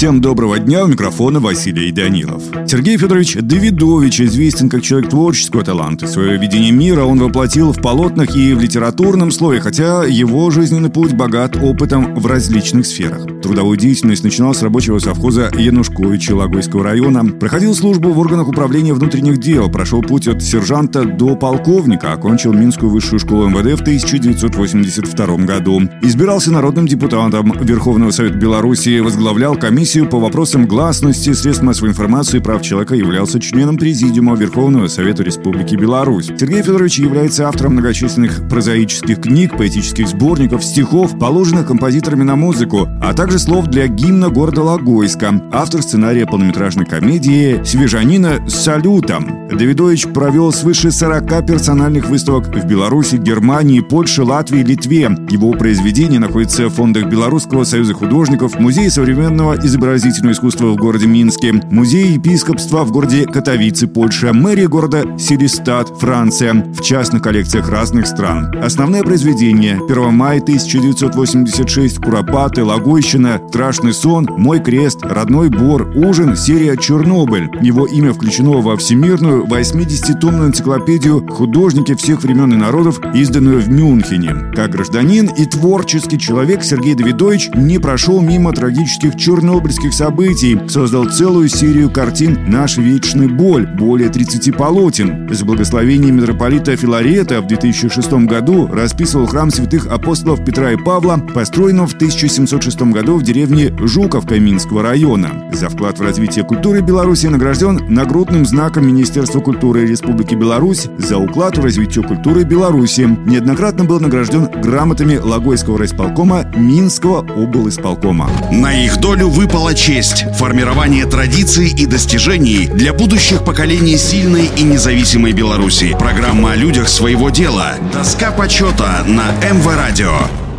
Всем доброго дня, у микрофона Василий Данилов. Сергей Федорович Давидович известен как человек творческого таланта. Свое видение мира он воплотил в полотнах и в литературном слове, хотя его жизненный путь богат опытом в различных сферах. Трудовую деятельность начинал с рабочего совхоза Янушковича Логойского района, проходил службу в органах управления внутренних дел, прошел путь от сержанта до полковника, окончил Минскую высшую школу МВД в 1982 году. Избирался народным депутатом Верховного Совета Беларуси, возглавлял комиссию комиссию по вопросам гласности средств массовой информации и прав человека являлся членом Президиума Верховного Совета Республики Беларусь. Сергей Федорович является автором многочисленных прозаических книг, поэтических сборников, стихов, положенных композиторами на музыку, а также слов для гимна города Логойска. Автор сценария полнометражной комедии «Свежанина с салютом». Давидович провел свыше 40 персональных выставок в Беларуси, Германии, Польше, Латвии, Литве. Его произведения находятся в фондах Белорусского союза художников, Музея современного изображения изобразительного искусства в городе Минске, музей епископства в городе Катовице, Польша, мэрия города Силистат, Франция, в частных коллекциях разных стран. Основные произведения 1 мая 1986, Куропаты, Логойщина, Страшный сон, Мой крест, Родной Бор, Ужин, серия Чернобыль. Его имя включено во всемирную 80-томную энциклопедию «Художники всех времен и народов», изданную в Мюнхене. Как гражданин и творческий человек Сергей Давидович не прошел мимо трагических чернобыльских ноябрьских событий, создал целую серию картин «Наш вечный боль», более 30 полотен. С благословения митрополита Филарета в 2006 году расписывал храм святых апостолов Петра и Павла, построенного в 1706 году в деревне Жуковка Минского района. За вклад в развитие культуры Беларуси награжден нагрудным знаком Министерства культуры Республики Беларусь за уклад в развитие культуры Беларуси. Неоднократно был награжден грамотами Логойского райисполкома Минского облисполкома. На их долю выпал выпала честь – формирование традиций и достижений для будущих поколений сильной и независимой Беларуси. Программа о людях своего дела. Доска почета на МВ Радио.